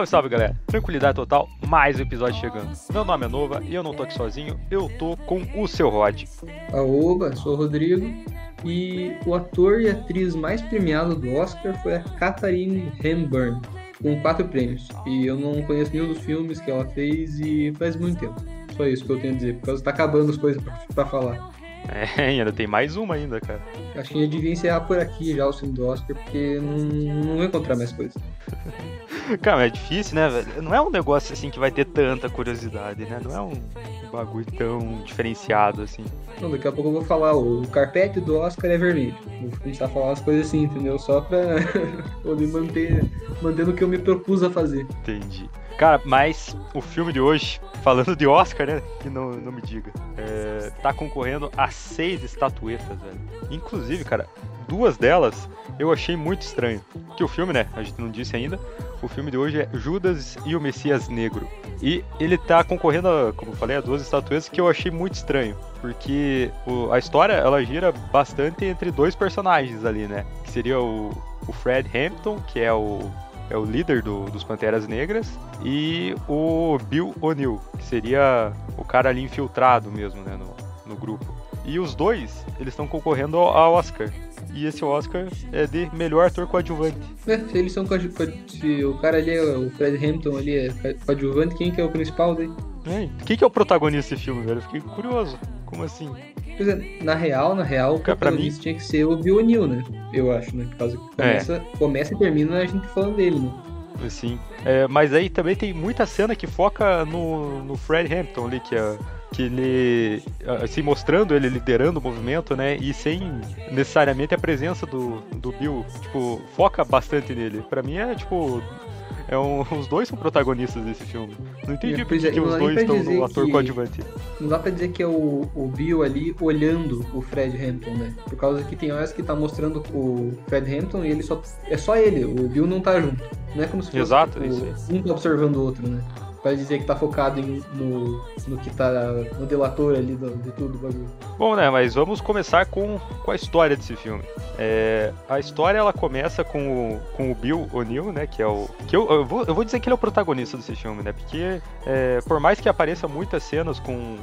Salve, salve galera! Tranquilidade total, mais um episódio chegando. Meu nome é Nova e eu não tô aqui sozinho, eu tô com o seu Rod. Aoba, sou o Rodrigo e o ator e atriz mais premiado do Oscar foi a Katharine Hepburn, com quatro prêmios. E eu não conheço nenhum dos filmes que ela fez e faz muito tempo. Só isso que eu tenho a dizer, porque tá acabando as coisas pra, pra falar. É, ainda tem mais uma ainda, cara. Acho que já devia encerrar por aqui já o filme do Oscar, porque não, não vou encontrar mais coisas. Cara, é difícil, né, velho? Não é um negócio assim que vai ter tanta curiosidade, né? Não é um bagulho tão diferenciado assim. Não, daqui a pouco eu vou falar, o carpete do Oscar é vermelho. Vou começar a falar as coisas assim, entendeu? Só pra poder manter, mantendo o que eu me propus a fazer. Entendi. Cara, mas o filme de hoje, falando de Oscar, né? Que não, não me diga. É, tá concorrendo a seis estatuetas, velho. Inclusive, cara, duas delas eu achei muito estranho. Que o filme, né? A gente não disse ainda. O filme de hoje é Judas e o Messias Negro. E ele tá concorrendo, a, como eu falei, a duas estatuetas que eu achei muito estranho. Porque o, a história, ela gira bastante entre dois personagens ali, né? Que seria o, o Fred Hampton, que é o, é o líder do, dos Panteras Negras, e o Bill O'Neill, que seria o cara ali infiltrado mesmo, né? No, no grupo. E os dois, eles estão concorrendo ao Oscar e esse Oscar é de melhor ator coadjuvante. É, se eles são coadjuvantes, se o cara ali, é o Fred Hampton ali é coadjuvante, quem que é o principal daí? É, quem que é o protagonista desse filme, velho? Eu fiquei curioso. Como assim? É, na real, na real, o protagonista mim... tinha que ser o Bill O'Neill, né? Eu acho, né? Por causa que começa, é. começa e termina a gente falando dele, né? Sim. É, mas aí também tem muita cena que foca no, no Fred Hampton ali, que é que ele assim mostrando ele liderando o movimento, né, e sem necessariamente a presença do, do Bill, tipo, foca bastante nele. Para mim é tipo é um, os dois são protagonistas desse filme. Não entendi por que os dois estão no ator que, coadjuvante. Não dá pra dizer que é o, o Bill ali olhando o Fred Hampton, né? Por causa que tem horas que tá mostrando o Fred Hampton e ele só. É só ele, o Bill não tá junto. Não é como se fosse Exato, tipo, um tá observando o outro, né? Para dizer que tá focado em, no, no que tá no delator ali do, de tudo o bagulho. Bom, né, mas vamos começar com, com a história desse filme. É, a história ela começa com o, com o Bill O'Neill, né, que é o que eu, eu, vou, eu vou dizer que ele é o protagonista desse filme, né, porque é, por mais que apareça muitas cenas com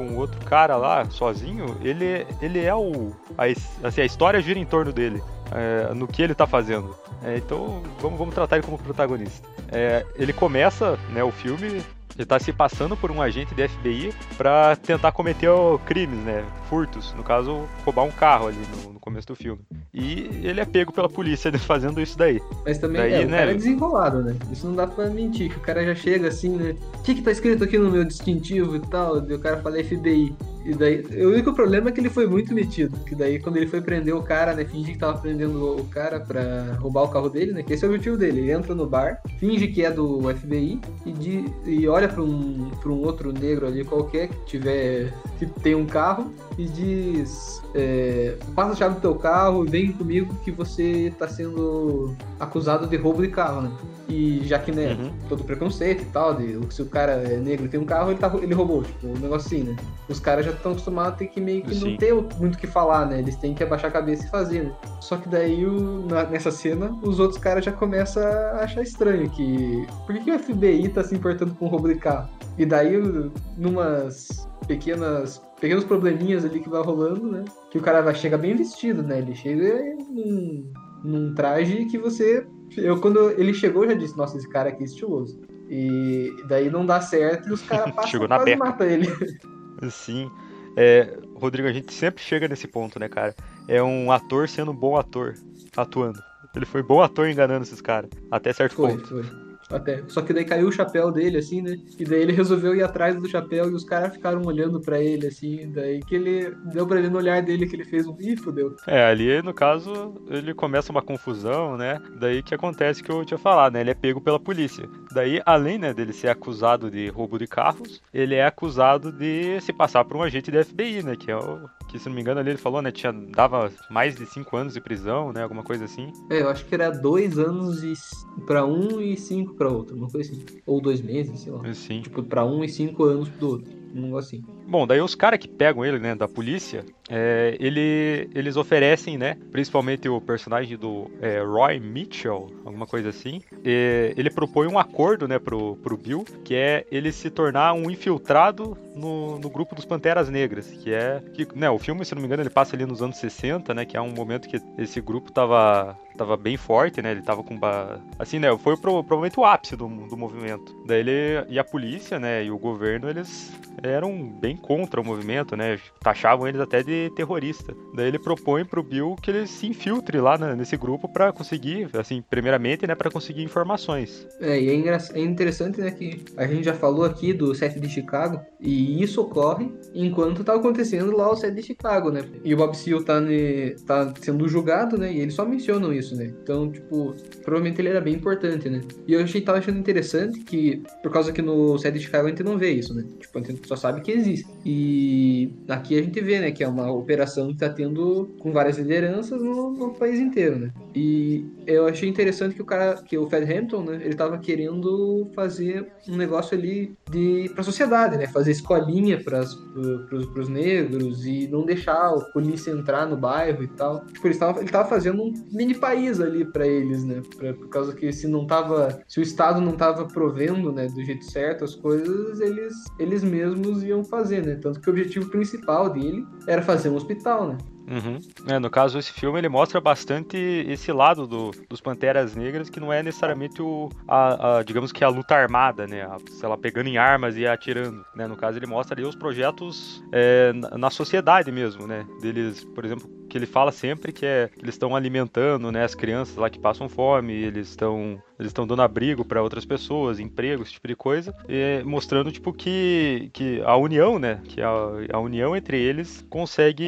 com outro cara lá, sozinho, ele, ele é o. A, assim, a história gira em torno dele, é, no que ele tá fazendo. É, então vamos, vamos tratar ele como protagonista. É, ele começa né, o filme ele tá se passando por um agente de FBI para tentar cometer crimes, né? Furtos, no caso, roubar um carro ali no, no, começo do filme. E ele é pego pela polícia fazendo isso daí. Mas também daí, é, né, o cara é desenrolado, né? Isso não dá pra mentir, que o cara já chega assim, né? O que que tá escrito aqui no meu distintivo e tal? E o cara fala FBI. E daí, o único problema é que ele foi muito metido. Que daí, quando ele foi prender o cara, né? Finge que tava prendendo o cara pra roubar o carro dele, né? Que esse é o objetivo dele. Ele entra no bar, finge que é do FBI e, de, e olha pra um, pra um outro negro ali qualquer que tiver. que tem um carro e diz. É, passa a chave do teu carro e vem comigo que você tá sendo acusado de roubo de carro, né? E já que, né, uhum. todo preconceito e tal, de, se o cara é negro e tem um carro, ele, tá, ele roubou, tipo, um negócio assim, né? Os caras já estão acostumados a ter que meio que Sim. não ter muito o que falar, né? Eles têm que abaixar a cabeça e fazer, né? Só que daí, o, na, nessa cena, os outros caras já começam a achar estranho que... Por que, que o FBI tá se importando com o roubo de carro? E daí, numas pequenas pequenos probleminhas ali que vai rolando, né? Que o cara vai chegar bem vestido, né? Ele chega num, num traje que você eu, quando ele chegou, já disse, nossa, esse cara aqui é estiloso. E daí não dá certo e os caras passam Chegou na quase matam ele. Sim. É, Rodrigo, a gente sempre chega nesse ponto, né, cara? É um ator sendo um bom ator, atuando. Ele foi bom ator enganando esses caras, até certo foi, ponto. Foi. Até. Só que daí caiu o chapéu dele, assim, né? E daí ele resolveu ir atrás do chapéu e os caras ficaram olhando para ele, assim. Daí que ele deu pra ver no olhar dele que ele fez um ih, fudeu. É, ali no caso ele começa uma confusão, né? Daí que acontece que eu tinha falado, né? Ele é pego pela polícia. Daí, além né, dele ser acusado de roubo de carros, ele é acusado de se passar por um agente da FBI, né? Que é o que se não me engano ali ele falou, né, tinha, dava mais de cinco anos de prisão, né, alguma coisa assim. É, eu acho que era dois anos e, pra um e cinco pra outro, uma coisa assim. Ou dois meses, sei lá. Sim. Tipo, pra um e cinco anos pro outro. Um negocinho. Bom, daí os caras que pegam ele, né, da polícia, é, ele, eles oferecem, né, principalmente o personagem do é, Roy Mitchell, alguma coisa assim, ele propõe um acordo, né, pro, pro Bill, que é ele se tornar um infiltrado no, no grupo dos Panteras Negras, que é, que, né, o filme, se não me engano, ele passa ali nos anos 60, né, que é um momento que esse grupo tava tava bem forte, né? Ele tava com. Assim, né? Foi provavelmente o ápice do, do movimento. Daí ele. E a polícia, né? E o governo, eles eram bem contra o movimento, né? Taxavam eles até de terrorista. Daí ele propõe pro Bill que ele se infiltre lá nesse grupo para conseguir, assim, primeiramente, né? Para conseguir informações. É, e é, é interessante, né? Que a gente já falou aqui do set de Chicago. E isso ocorre enquanto tá acontecendo lá o set de Chicago, né? E o Bob Seale tá, ne... tá sendo julgado, né? E eles só mencionam isso né? Então, tipo, provavelmente ele era bem importante, né? E eu achei, tava achando interessante que, por causa que no set de Chicago a gente não vê isso, né? Tipo, a gente só sabe que existe. E aqui a gente vê, né, que é uma operação que tá tendo com várias lideranças no, no país inteiro, né? E eu achei interessante que o cara, que o Fed Hampton, né, ele tava querendo fazer um negócio ali de pra sociedade, né? Fazer escolinha pros, pros negros e não deixar a polícia entrar no bairro e tal. Tipo, ele tava, ele tava fazendo um mini país país ali para eles, né? Pra, por causa que se não tava, se o Estado não tava provendo, né, do jeito certo as coisas, eles, eles mesmos iam fazer, né? Tanto que o objetivo principal dele era fazer um hospital, né? Uhum. É, no caso, esse filme ele mostra bastante esse lado do, dos Panteras Negras, que não é necessariamente o, a, a, digamos que a luta armada, né? A, sei lá, pegando em armas e atirando, né? No caso, ele mostra ali os projetos é, na, na, sociedade mesmo, né? Deles, por exemplo, que ele fala sempre que é eles estão alimentando, né, as crianças lá que passam fome, eles estão eles estão dando abrigo para outras pessoas, empregos, esse tipo de coisa, e mostrando tipo que, que a união, né, que a, a união entre eles consegue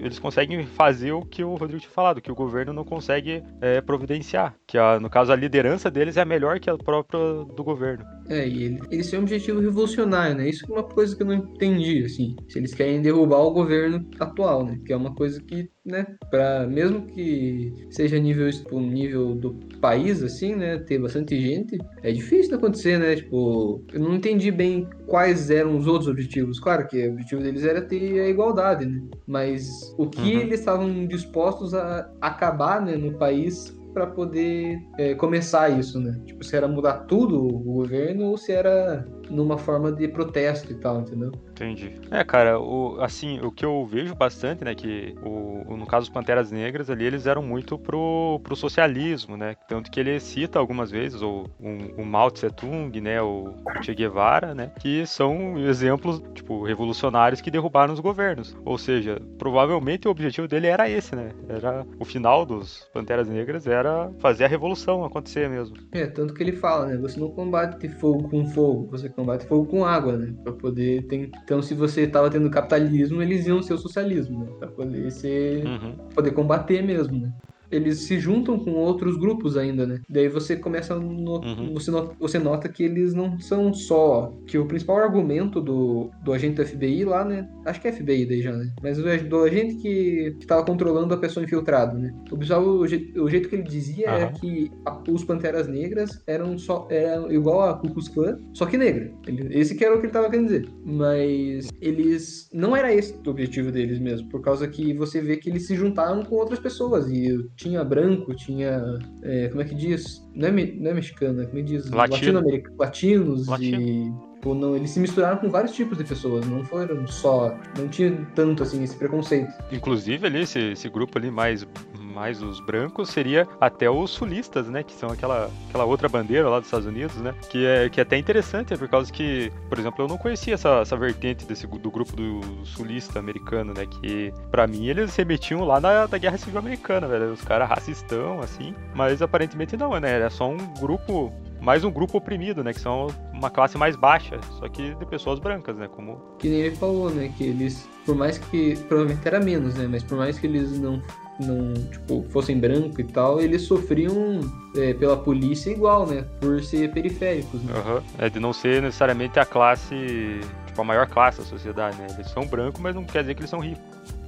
eles conseguem fazer o que o Rodrigo tinha falado, que o governo não consegue é, providenciar, que a, no caso a liderança deles é melhor que a própria do governo. É, e ele, eles têm um objetivo revolucionário, né? Isso é uma coisa que eu não entendi, assim. Se eles querem derrubar o governo atual, né? Que é uma coisa que né, para mesmo que seja nível tipo, nível do país assim, né, ter bastante gente, é difícil de acontecer, né? Tipo, eu não entendi bem quais eram os outros objetivos. Claro que o objetivo deles era ter a igualdade, né? Mas o que uhum. eles estavam dispostos a acabar, né, no país para poder é, começar isso, né? Tipo, se era mudar tudo o governo ou se era numa forma de protesto e tal, entendeu? Entendi. É, cara, o, assim, o que eu vejo bastante, né, que o, no caso dos Panteras Negras ali, eles eram muito pro, pro socialismo, né, tanto que ele cita algumas vezes o, o, o Mao Tse Tung, né, o Che Guevara, né, que são exemplos, tipo, revolucionários que derrubaram os governos. Ou seja, provavelmente o objetivo dele era esse, né, era o final dos Panteras Negras era fazer a revolução acontecer mesmo. É, tanto que ele fala, né, você não combate fogo com fogo, você combate fogo com água, né? Pra poder ter. Então, se você tava tendo capitalismo, eles iam ser o socialismo, né? Pra poder ser. Uhum. poder combater mesmo, né? Eles se juntam com outros grupos ainda, né? Daí você começa no, uhum. você, nota, você nota que eles não são só que o principal argumento do, do agente do FBI lá, né? Acho que é FBI daí já, né? Mas do agente que estava controlando a pessoa infiltrada, né? O pessoal, o, o jeito que ele dizia uhum. era que a, os Panteras Negras eram só eram igual a Ku Klux Klan, só que negra. Ele, esse que era o que ele estava querendo dizer. Mas eles não era esse o objetivo deles mesmo, por causa que você vê que eles se juntaram com outras pessoas e tinha branco, tinha. É, como é que diz? Não é, não é mexicana, como é que diz? Latino. Latino latinos Latino. e. Tipo, não, eles se misturaram com vários tipos de pessoas, não foram só. Não tinha tanto assim esse preconceito. Inclusive ali, esse, esse grupo ali mais mais os brancos, seria até os sulistas, né? Que são aquela, aquela outra bandeira lá dos Estados Unidos, né? Que é, que é até interessante, é por causa que, por exemplo, eu não conhecia essa, essa vertente desse, do grupo do sulista americano, né? Que para mim eles remetiam lá na da Guerra Civil Americana, velho. Os caras racistão, assim. Mas aparentemente não, né? Era só um grupo mais um grupo oprimido, né? Que são uma classe mais baixa, só que de pessoas brancas, né? Como... Que nem ele falou, né? Que eles, por mais que, provavelmente era menos, né? Mas por mais que eles não não tipo, fossem branco e tal, eles sofriam é, pela polícia igual, né? Por ser periféricos. Né? Uhum. É de não ser necessariamente a classe, tipo, a maior classe da sociedade, né? Eles são brancos, mas não quer dizer que eles são ricos.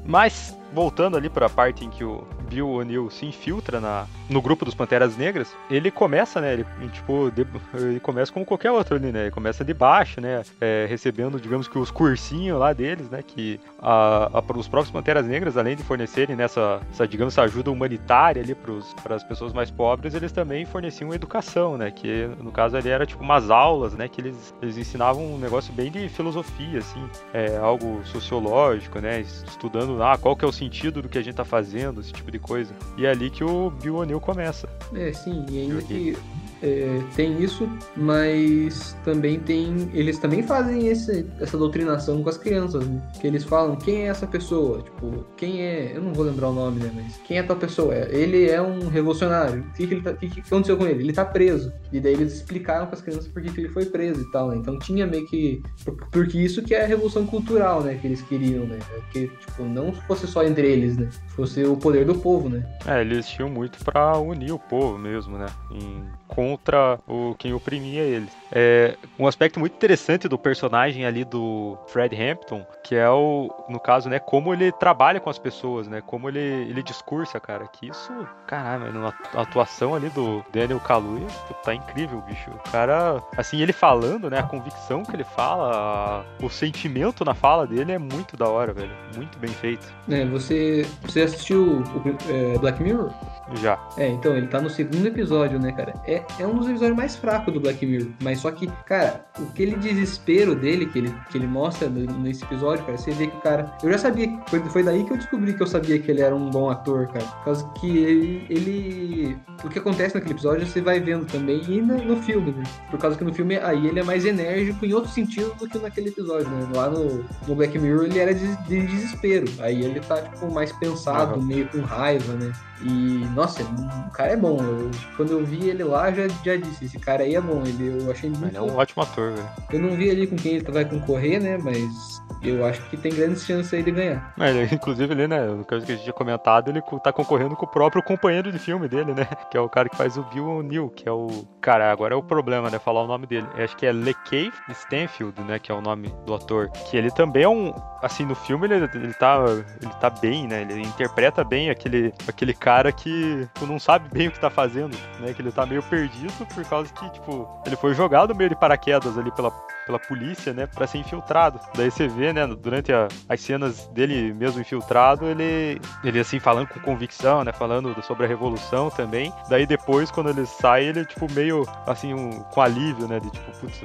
Mas, voltando ali para a parte em que o Bill O'Neill se infiltra na, no grupo dos Panteras Negras, ele começa, né? Ele, tipo, de, ele começa como qualquer outro ali, né? Ele começa de baixo, né? É, recebendo, digamos que, os cursinhos lá deles, né? Que a, a, os próprios Panteras Negras, além de fornecerem nessa, essa, digamos, essa ajuda humanitária ali para as pessoas mais pobres, eles também forneciam educação, né? Que no caso ali era tipo umas aulas, né? Que eles, eles ensinavam um negócio bem de filosofia, assim, é, algo sociológico, né? Estudando ah, qual que é o sentido do que a gente tá fazendo, esse tipo de coisa. E é ali que o Bill O'Neill começa. É, sim, e ainda que é, tem isso, mas também tem. Eles também fazem esse, essa doutrinação com as crianças, né? Que eles falam quem é essa pessoa, tipo, quem é. Eu não vou lembrar o nome, né? Mas quem é tal pessoa? Ele é um revolucionário. O que, que, tá, que, que aconteceu com ele? Ele tá preso. E daí eles explicaram para as crianças por que, ele foi preso e tal, né? Então tinha meio que. Porque isso que é a revolução cultural, né? Que eles queriam, né? Que, tipo, não fosse só entre eles, né? Fosse o poder do povo, né? É, eles tinham muito para unir o povo mesmo, né? Em contra o quem oprimia eles. É, um aspecto muito interessante do personagem ali do Fred Hampton, que é o, no caso, né, como ele trabalha com as pessoas, né, como ele, ele discursa, cara, que isso, caralho, a atuação ali do Daniel Kaluuya, tá incrível, bicho. O cara, assim, ele falando, né, a convicção que ele fala, a, o sentimento na fala dele é muito da hora, velho, muito bem feito. É, você, você assistiu o, é, Black Mirror? Já. É, então, ele tá no segundo episódio, né, cara? É, é um dos episódios mais fracos do Black Mirror. Mas só que, cara, aquele desespero dele que ele, que ele mostra nesse episódio, cara, você vê que o cara. Eu já sabia, foi, foi daí que eu descobri que eu sabia que ele era um bom ator, cara. Por causa que ele. ele o que acontece naquele episódio você vai vendo também e no, no filme, né? Por causa que no filme aí ele é mais enérgico em outro sentido do que naquele episódio, né? Lá no, no Black Mirror ele era de, de desespero. Aí ele tá, tipo, mais pensado, uhum. meio com raiva, né? E, nossa, o cara é bom. Eu, quando eu vi ele lá, já, já disse, esse cara aí é bom. Ele, eu achei muito... Ele é um ótimo ator, velho. Eu não vi ali com quem ele vai concorrer, né? Mas eu acho que tem grandes chances aí de ganhar. É, inclusive ele, né, caso que a gente tinha comentado, ele tá concorrendo com o próprio companheiro de filme dele, né? Que é o cara que faz o Bill O'Neill, que é o... Cara, agora é o problema, né, falar o nome dele. Eu acho que é LeCafe Stanfield, né, que é o nome do ator. Que ele também é um... Assim, no filme ele, ele, tá, ele tá bem, né? Ele interpreta bem aquele, aquele cara que tipo, não sabe bem o que tá fazendo, né? Que ele tá meio perdido por causa que, tipo, ele foi jogado meio de paraquedas ali pela, pela polícia, né? Pra ser infiltrado. Daí você vê, né, durante a, as cenas dele mesmo infiltrado, ele, ele assim, falando com convicção, né, falando sobre a revolução também. Daí depois, quando ele sai, ele, tipo, meio, assim, um, com alívio, né, de tipo, putz,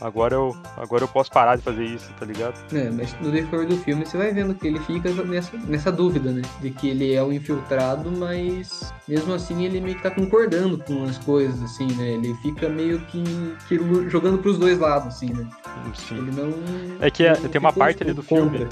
agora eu, agora eu posso parar de fazer isso, tá ligado? É, mas no decorrer do filme você vai vendo que ele fica nessa, nessa dúvida, né, de que ele é um infiltrado, mas mesmo assim ele meio que tá concordando com as coisas, assim, né, ele fica meio que, que jogando pros dois lados, assim, né. Sim. Ele não... É que é, tem uma parte ali do filme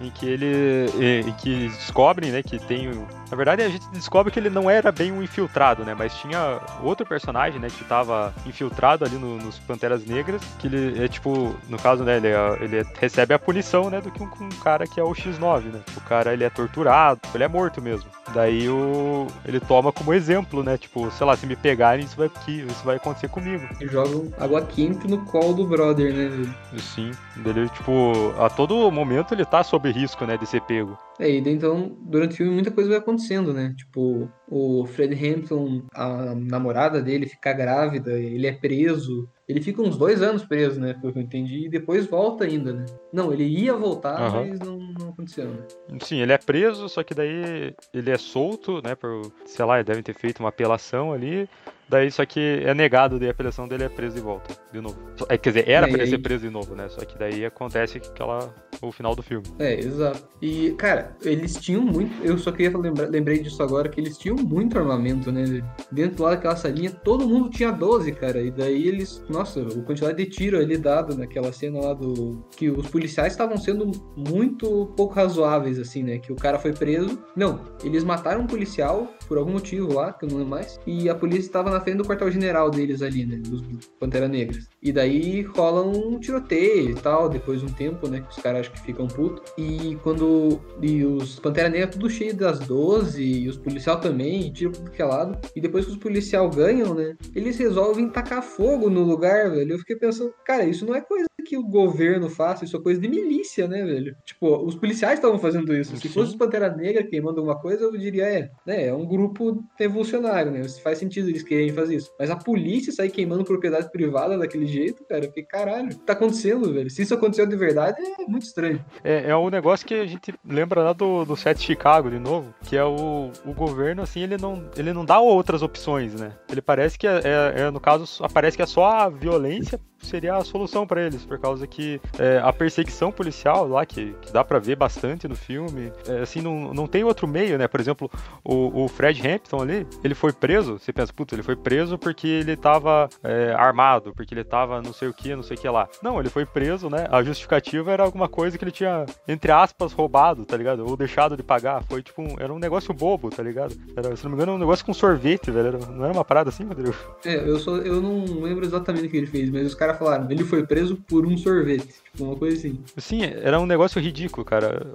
em que ele em que descobrem, né, que tem na verdade a gente descobre que ele não era bem um infiltrado, né, mas tinha outro personagem, né, que estava infiltrado ali no, nos Panteras Negras, que ele é tipo, no caso, né, ele, é, ele recebe a punição, né, do que um, um, cara que é o X9, né? O cara ele é torturado, ele é morto mesmo. Daí o ele toma como exemplo, né, tipo, sei lá, se me pegarem isso vai isso vai acontecer comigo. E joga água quente no colo do brother, né? Sim, ele tipo, a todo momento ele tá sob risco, né, de ser pego. É, e então, durante o filme muita coisa vai acontecendo, né? Tipo, o Fred Hampton, a namorada dele fica grávida, ele é preso. Ele fica uns dois anos preso, né? Pelo que eu entendi, e depois volta ainda, né? Não, ele ia voltar, uhum. mas não, não aconteceu, né? Sim, ele é preso, só que daí ele é solto, né? Por, sei lá, devem ter feito uma apelação ali. Daí, só que é negado, daí a apelação dele é preso de volta, de novo. É, quer dizer, era é, pra ele ser preso de novo, né? Só que daí acontece aquela, o final do filme. É, exato. E, cara, eles tinham muito. Eu só queria lembrar, lembrei disso agora, que eles tinham muito armamento, né? Dentro lá daquela salinha, todo mundo tinha 12, cara. E daí eles. Nossa, a quantidade de tiro ali dado naquela cena lá do. Que os policiais estavam sendo muito pouco razoáveis, assim, né? Que o cara foi preso. Não, eles mataram um policial por algum motivo lá, que eu não lembro mais. E a polícia estava na frente do quartel-general deles ali, né? Dos Pantera Negras. E daí rola um tiroteio e tal, depois de um tempo, né? Que os caras acho que ficam putos. E quando. E os Pantera Negra tudo cheio das 12, e os policial também, tiro pro que é lado. E depois que os policial ganham, né? Eles resolvem tacar fogo no lugar, velho. Eu fiquei pensando, cara, isso não é coisa que o governo faça, isso é coisa de milícia, né, velho? Tipo, os policiais estavam fazendo isso. Se fosse os Pantera Negra queimando alguma coisa, eu diria, é, né, é um grupo revolucionário, né? Faz sentido eles quererem fazer isso. Mas a polícia sair queimando propriedade privada daquele jeito, cara, que caralho, o que tá acontecendo, velho? Se isso aconteceu de verdade, é muito estranho. É, é um negócio que a gente lembra lá do, do set Chicago, de novo, que é o, o governo, assim, ele não, ele não dá outras opções, né? Ele parece que, é, é- é, no caso, aparece que é só a violência seria a solução pra eles, por causa que é, a perseguição policial lá, que, que dá pra ver bastante no filme, é, assim, não, não tem outro meio, né? Por exemplo, o, o Fred Hampton ali, ele foi preso, você pensa, puta, ele foi preso porque ele tava é, armado, porque ele tava não sei o que, não sei o que lá. Não, ele foi preso, né? A justificativa era alguma coisa que ele tinha, entre aspas, roubado, tá ligado? Ou deixado de pagar. Foi tipo, um, era um negócio bobo, tá ligado? Era, se não me engano, um negócio com sorvete, velho. Era- não era uma parada assim, Rodrigo? É, eu, só, eu não lembro exatamente o que ele fez, mas os caras falaram, ele foi preso por um sorvete, tipo, uma coisa assim. Sim, era um negócio ridículo, cara.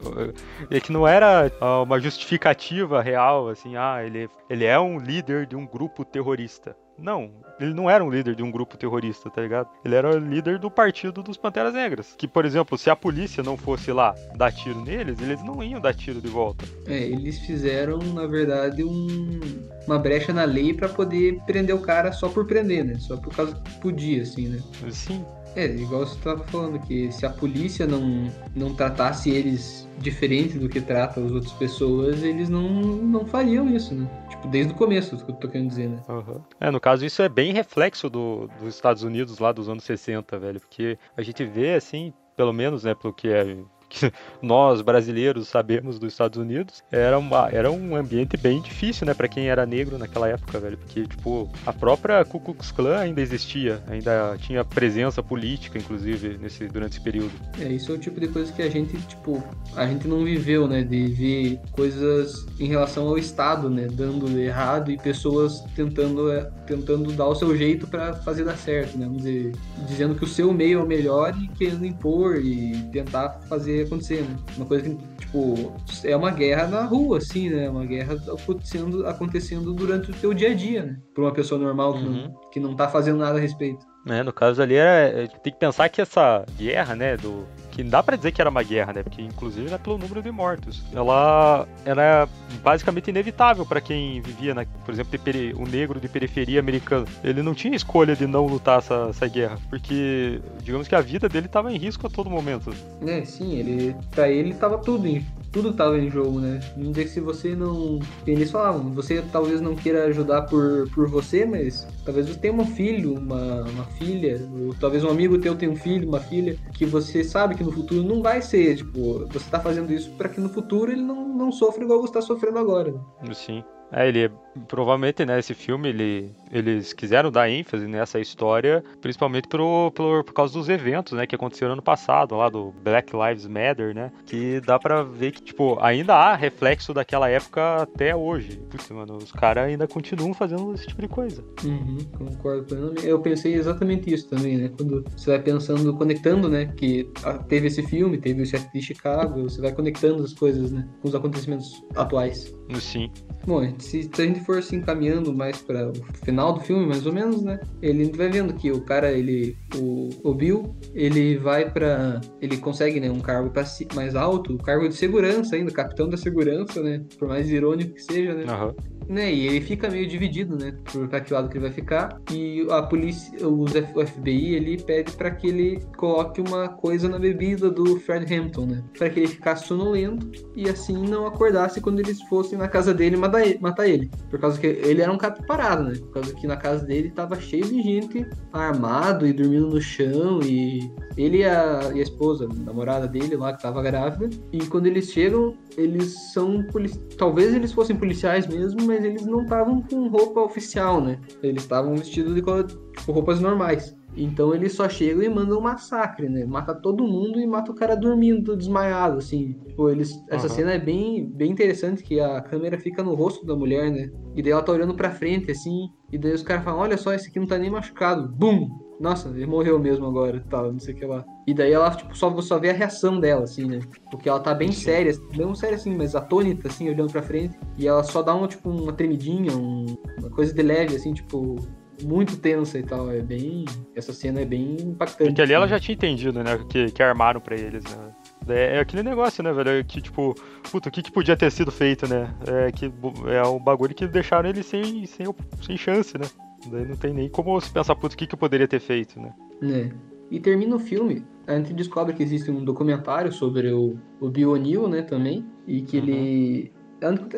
É que não era ah, uma justificativa real, assim, ah, ele, ele é um líder de um grupo terrorista. Não, ele não era um líder de um grupo terrorista, tá ligado? Ele era o líder do partido dos Panteras Negras. Que, por exemplo, se a polícia não fosse lá dar tiro neles, eles não iam dar tiro de volta. É, eles fizeram, na verdade, um, uma brecha na lei pra poder prender o cara só por prender, né? Só por causa que podia, assim, né? Sim, É, igual você tava falando, que se a polícia não, não tratasse eles diferente do que trata as outras pessoas, eles não, não fariam isso, né? Tipo, desde o começo, que eu tô querendo dizer, né? Aham. É, no caso, isso é bem reflexo do, dos Estados Unidos lá dos anos 60, velho. Porque a gente vê, assim, pelo menos, né, pelo que é. Que nós brasileiros sabemos dos Estados Unidos, era, uma, era um ambiente bem difícil, né, pra quem era negro naquela época, velho, porque, tipo, a própria Ku Klux Klan ainda existia, ainda tinha presença política, inclusive, nesse, durante esse período. É, isso é o tipo de coisa que a gente, tipo, a gente não viveu, né? De ver coisas em relação ao Estado, né? Dando errado e pessoas tentando, é, tentando dar o seu jeito pra fazer dar certo, né? Dizer, dizendo que o seu meio é o melhor e querendo impor e tentar fazer acontecer, né? Uma coisa que, tipo, é uma guerra na rua, assim, né? Uma guerra acontecendo, acontecendo durante o teu dia a dia, né? Pra uma pessoa normal que, Uhum. não, que não tá fazendo nada a respeito. É, no caso ali era. é, Tem que pensar que essa guerra, né, do. Que dá pra dizer que era uma guerra, né? Porque inclusive era pelo número de mortos. Ela era basicamente inevitável pra quem vivia, na, por exemplo, peri- o negro de periferia americana. Ele não tinha escolha de não lutar essa, essa guerra, porque digamos que a vida dele tava em risco a todo momento. É, sim, ele. Pra ele tava tudo em. Tudo tava em jogo, né? Dizer que se você não. Eles falavam, você talvez não queira ajudar por, por você, mas talvez você tenha um filho, uma, uma filha, ou talvez um amigo teu tenha um filho, uma filha, que você sabe que no futuro não vai ser, tipo, você tá fazendo isso pra que no futuro ele não, não sofra igual você tá sofrendo agora. né? Sim. É, ele provavelmente, né, esse filme, ele, eles quiseram dar ênfase nessa história, principalmente pro, pelo, por causa dos eventos, né, que aconteceram ano passado, lá do Black Lives Matter, né, que dá pra ver que, tipo, ainda há reflexo daquela época até hoje. Putz, mano, os caras ainda continuam fazendo esse tipo de coisa. Uhum, concordo plenamente. Eu pensei exatamente isso também, né? Quando você vai pensando, conectando, né? Que ah, teve esse filme, teve o chefe de Chicago, você vai conectando as coisas, né? Com os acontecimentos atuais. Sim. Bom, se, se a gente for se encaminhando mais para o final do filme, mais ou menos, né? Ele vai vendo que o cara, ele, o, o Bill, ele vai para, ele consegue, né, um cargo ci- mais alto, o cargo de segurança ainda, capitão da segurança, né? Por mais irônico que seja, né? Aham. né? E ele fica meio dividido, né? Por pra que lado que ele vai ficar. E a polícia, os F- o FBI, ele pede pra que ele coloque uma coisa na bebida do Fred Hampton, né? Pra que ele ficasse sonolento e assim não acordasse quando eles fossem na casa dele matar ele. Por causa que ele era um cara parado, né? Por causa que na casa dele tava cheio de gente armado e dormindo no chão e ele e a, e a esposa, a namorada dele lá que tava grávida. E quando eles chegam, eles são poli- talvez eles fossem policiais mesmo, mas eles não estavam com roupa oficial, né? Eles estavam vestidos de tipo, roupas normais. Então eles só chegam e mandam um massacre, né? Mata todo mundo e mata o cara dormindo, desmaiado, assim. Tipo, eles... Essa Aham. cena é bem, bem interessante, que a câmera fica no rosto da mulher, né? E daí ela tá olhando pra frente, assim. E daí os caras falam, olha só, esse aqui não tá nem machucado. Bum! Nossa, ele morreu mesmo agora, tal, não sei o que lá. E daí ela, tipo, só, você só vê a reação dela, assim, né? Porque ela tá bem Sim. séria, não séria assim, mas atônita, assim, olhando pra frente. E ela só dá uma, tipo, uma tremidinha, um- uma coisa de leve, assim, tipo, muito tensa e tal. É bem. Essa cena é bem impactante. Porque ali ela já tinha entendido, né? Que, que armaram pra eles, né? É, é aquele negócio, né, velho? Que tipo, puta, o que, que podia ter sido feito, né? É que é um bagulho que deixaram ele sem, sem, sem chance, né? Daí não tem nem como se pensar, puta, o que, que eu poderia ter feito, né? É. E termina o filme, a gente descobre que existe um documentário sobre o, o Bill O'Neill, né, também, e que uhum. ele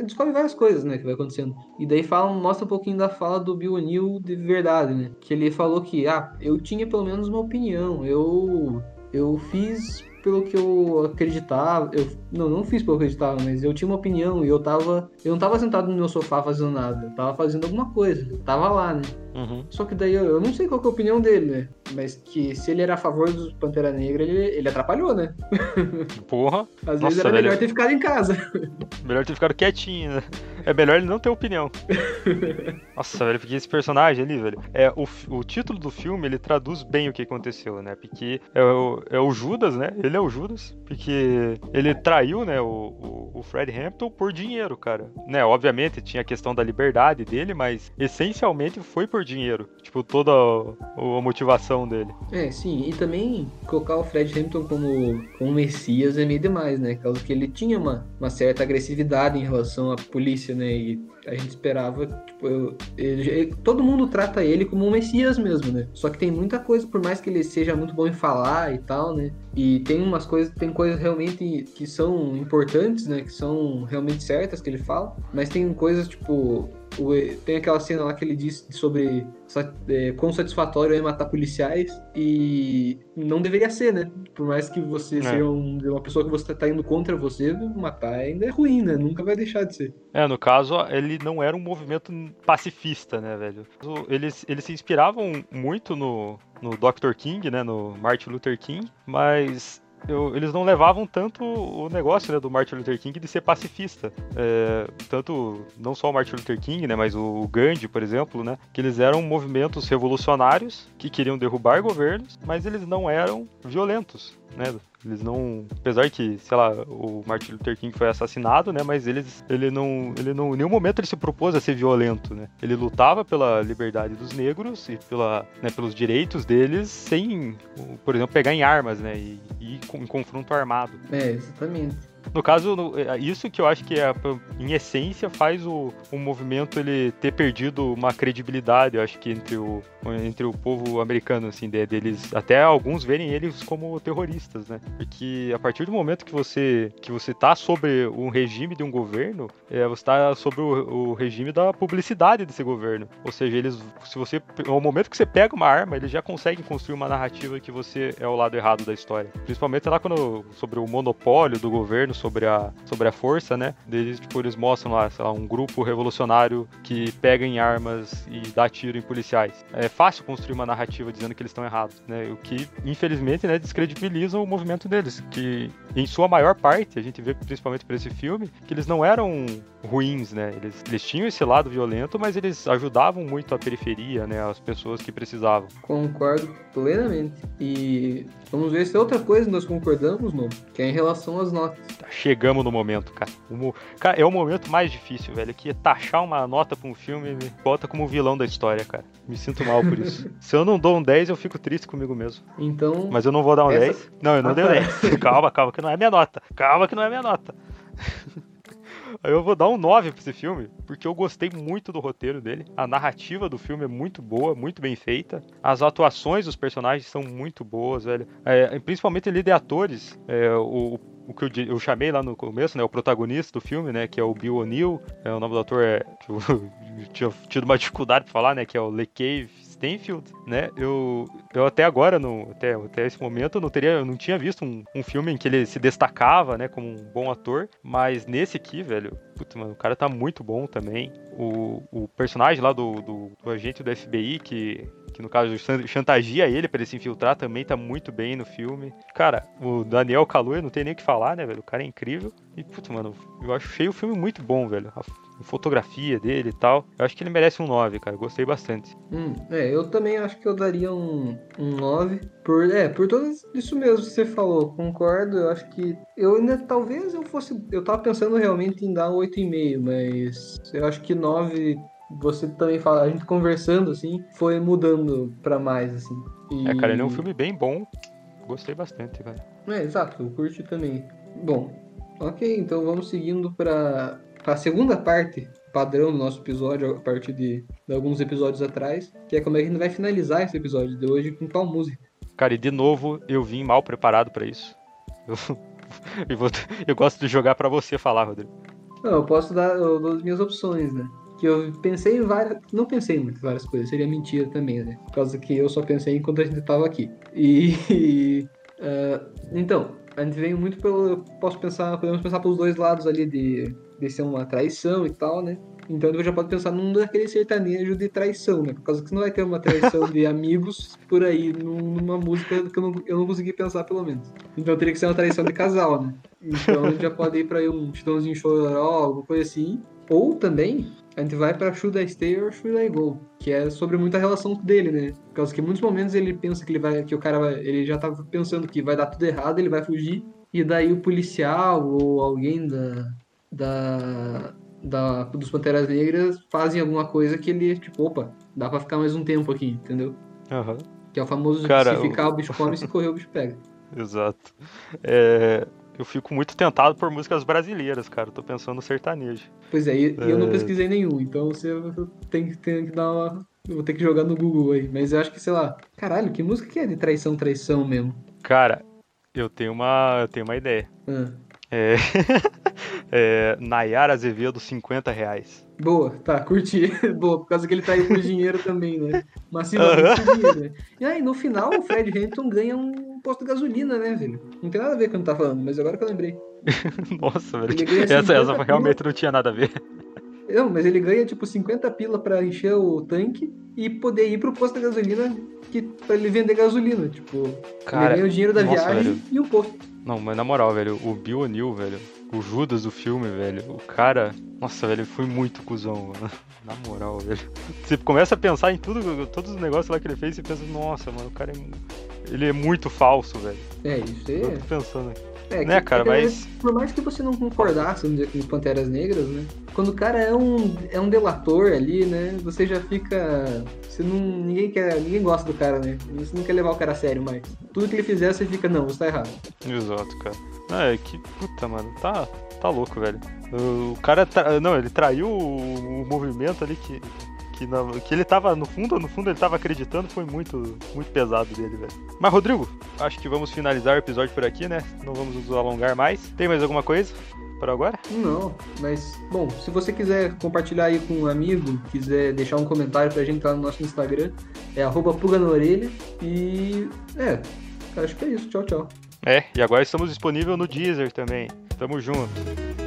descobre várias coisas, né, que vai acontecendo. E daí fala, mostra um pouquinho da fala do Bill O'Neill de verdade, né? Que ele falou que, ah, eu tinha pelo menos uma opinião, eu eu fiz pelo que eu acreditava. Eu não, não fiz pelo que eu acreditava, mas eu tinha uma opinião e eu tava. Eu não tava sentado no meu sofá fazendo nada. Eu tava fazendo alguma coisa. Eu tava lá, né? Uhum. Só que daí eu, eu, não sei qual é a opinião dele, né? Mas que se ele era a favor do Pantera Negra, ele, ele atrapalhou, né? Porra. Às Nossa, vezes era velho. melhor ter ficado em casa. Melhor ter ficado quietinho, né? É melhor ele não ter opinião. Nossa, velho, porque esse personagem ali, velho. É, o, o título do filme, ele traduz bem o que aconteceu, né? Porque é o, é o Judas, né? Ele é o Judas, porque ele traiu, né, o, o, o Fred Hampton por dinheiro, cara. Né, obviamente tinha a questão da liberdade dele, mas essencialmente foi por dinheiro. Tipo, toda a, a motivação dele. É, sim. E também colocar o Fred Hampton como, como Messias é meio demais, né? Causa que ele tinha uma, uma certa agressividade em relação à polícia, né? E a gente esperava, tipo, eu, ele, todo mundo trata ele como um messias mesmo, né? Só que tem muita coisa, por mais que ele seja muito bom em falar e tal, né? E tem umas coisas, tem coisas realmente que são importantes, né? Que são realmente certas que ele fala, mas tem coisas, tipo, tem aquela cena lá que ele diz sobre é, quão satisfatório é matar policiais e não deveria ser, né? Por mais que você é. seja um, uma pessoa que você tá indo contra você, matar ainda é ruim, né? Nunca vai deixar de ser. É, no caso, ele não era um movimento pacifista, né, velho? Eles, eles se inspiravam muito no, no Dr. King, né, no Martin Luther King, mas eu, eles não levavam tanto o negócio né, do Martin Luther King de ser pacifista. É, tanto, não só o Martin Luther King, né, mas o Gandhi, por exemplo, né, que eles eram movimentos revolucionários que queriam derrubar governos, mas eles não eram violentos. Né? Eles não, apesar que, sei lá, o Martin Luther King foi assassinado, né, mas eles, ele não, ele não, em nenhum momento ele se propôs a ser violento, né? Ele lutava pela liberdade dos negros e pela, né, pelos direitos deles, sem, por exemplo, pegar em armas, né, e, e em confronto armado. É, exatamente. No caso, é, isso que eu acho que é, em essência faz o, o movimento ele ter perdido uma credibilidade, eu acho que entre o, entre o povo americano, assim, de, deles, até alguns verem eles como terroristas, né? Porque a partir do momento que você que você tá sobre um regime de um governo, é, você tá sobre o, o regime da publicidade desse governo. Ou seja, eles, se você, no momento que você pega uma arma, eles já conseguem construir uma narrativa que você é o lado errado da história. Principalmente lá quando sobre o monopólio do governo sobre a, sobre a força, né? Eles, tipo, eles mostram lá, lá, um grupo revolucionário que pega em armas e dá tiro em policiais. É fácil construir uma narrativa dizendo que eles estão errados, né? O que, infelizmente, né, descredibiliza o movimento deles, que em sua maior parte, a gente vê principalmente por esse filme, que eles não eram ruins, né? Eles, eles tinham esse lado violento, mas eles ajudavam muito a periferia, né? As pessoas que precisavam. Concordo plenamente. E vamos ver se é outra coisa nós concordamos, não? Que é em relação às notas. Tá, chegamos no momento, cara. O, cara. É o momento mais difícil, velho. Que é taxar uma nota pra um filme me bota como vilão da história, cara. Me sinto mal por isso. se eu não dou um 10, eu fico triste comigo mesmo. Então. Mas eu não vou dar um essa... 10. Não, eu não ah, dei um 10. Tá. calma, calma, que não é minha nota. Calma que não é minha nota. Eu vou dar um 9 pra esse filme, porque eu gostei muito do roteiro dele. A narrativa do filme é muito boa, muito bem feita. As atuações dos personagens são muito boas, velho. É, principalmente ali de atores. É, o, o que eu, eu, chamei lá no começo, né? O protagonista do filme, né? Que é o Bill O'Neill. É, o nome do ator é. Tinha tido uma dificuldade pra falar, né? Que é o Le Cave Stanfield, né? Eu, eu até agora, no, até, até esse momento, eu não, teria, eu não tinha visto um, um filme em que ele se destacava, né, como um bom ator, mas nesse aqui, velho, putz, mano, o cara tá muito bom também. O, o personagem lá do, do, do agente do FBI, que que no caso chantageia ele para ele se infiltrar, também tá muito bem no filme. Cara, o Daniel Kaluuya não tem nem o que falar, né, velho? O cara é incrível. E, putz, mano, eu achei o filme muito bom, velho. A fotografia dele e tal. Eu acho que ele merece um 9, cara. gostei bastante. Hum, é, eu também acho que eu daria um, um 9. Por, é, por tudo isso mesmo que você falou. Concordo. Eu acho que. Eu ainda talvez eu fosse. Eu tava pensando realmente em dar um 8,5, mas eu acho que 9 você também fala, a gente conversando assim, foi mudando pra mais, assim. E... É, cara, ele é um filme bem bom. Gostei bastante, velho. É, exato, eu curti também. Bom, ok, então vamos seguindo pra, pra segunda parte padrão do nosso episódio, a partir de, de alguns episódios atrás, que é como é que a gente vai finalizar esse episódio de hoje com qual música. Cara, e de novo, eu vim mal preparado pra isso. Eu, eu, vou- eu gosto de jogar pra você falar, Rodrigo. Não, eu posso dar eu as minhas opções, né? Que eu pensei em várias. Não pensei em muitas várias coisas, seria mentira também, né? Por causa que eu só pensei enquanto a gente tava aqui. E. ah, então, a gente vem muito pelo. eu Posso pensar. Podemos pensar pelos dois lados ali de, de ser uma traição e tal, né? Então você já pode pensar num daquele sertanejo de traição, né? Por causa que você não vai ter uma traição de amigos por aí num- numa música que eu não, eu não consegui pensar, pelo menos. Então teria que ser uma traição de casal, né? Então a gente já pode ir pra um Chitãozinho Chororó, alguma coisa assim. Ou também, a gente vai pra Should I Stay or Should I Go? Que é sobre muita relação dele, né? Por causa que em muitos momentos ele pensa que ele vai. que o cara vai. Ele já tava pensando que vai dar tudo errado, ele vai fugir. E daí o policial ou alguém da. Da. da dos Panteras Negras fazem alguma coisa que ele, tipo, opa, dá pra ficar mais um tempo aqui, entendeu? Aham. Que é o famoso Cara, se ficar o bicho come, se correr o bicho pega. Exato. É, eu fico muito tentado por músicas brasileiras, cara. Eu tô pensando no sertanejo. Pois é, e, e eu não É. pesquisei nenhum, então você tem, que- tem que dar uma. Eu vou ter que jogar no Google aí. Mas eu acho que, sei lá. Caralho, que música que é de traição, traição mesmo? Cara, eu tenho uma, eu tenho uma ideia. Ah, É, é, Nayara Azevedo, 50 reais. boa, tá, curti. boa, por causa que ele tá aí por dinheiro também, né? Massivamente por dinheiro, né? E aí, no final, o Fred Hampton ganha um posto de gasolina, né, velho? Não tem nada a ver com o que tá falando, mas agora que eu lembrei. Nossa, velho. Essa, 50 essa realmente não tinha nada a ver. Não, mas ele ganha tipo 50 pila pra encher o tanque e poder ir pro posto de gasolina que, pra ele vender gasolina. Tipo, ele ganha o dinheiro da nossa, viagem velho. e o posto. Não, mas na moral, velho, o Bill O'Neill, velho, o Judas do filme, velho, o cara. Nossa, velho, foi muito cuzão, mano. Na moral, velho. Você começa a pensar em tudo, todos os negócios lá que ele fez e pensa, nossa, mano, o cara é. Ele é muito falso, velho. É, isso Eu aí. tô pensando aqui. É, Né, que- cara, é mas- Por mais que você não concordasse, vamos dizer, com Panteras Negras, né? Quando o cara é um, é um delator ali, né? Você já fica. Você não. Ninguém quer. Ninguém gosta do cara, né? Você não quer levar o cara a sério mais. Tudo que ele fizer, você fica, não, você tá errado. Exato, cara. É que. Puta, mano, tá, tá louco, velho. O cara. Tra... Não, ele traiu o, o movimento ali que. Que, na- que ele tava, no fundo, no fundo ele tava acreditando, foi muito, muito pesado dele, velho. Mas, Rodrigo, acho que vamos finalizar o episódio por aqui, né? Não vamos nos alongar mais. Tem mais alguma coisa para agora? Não, mas, bom, se você quiser compartilhar aí com um amigo, quiser deixar um comentário pra gente lá no nosso Instagram, é arroba pulga na orelha. E, é, acho que é isso. Tchau, tchau. É, e agora estamos disponíveis no Deezer também. Tamo junto.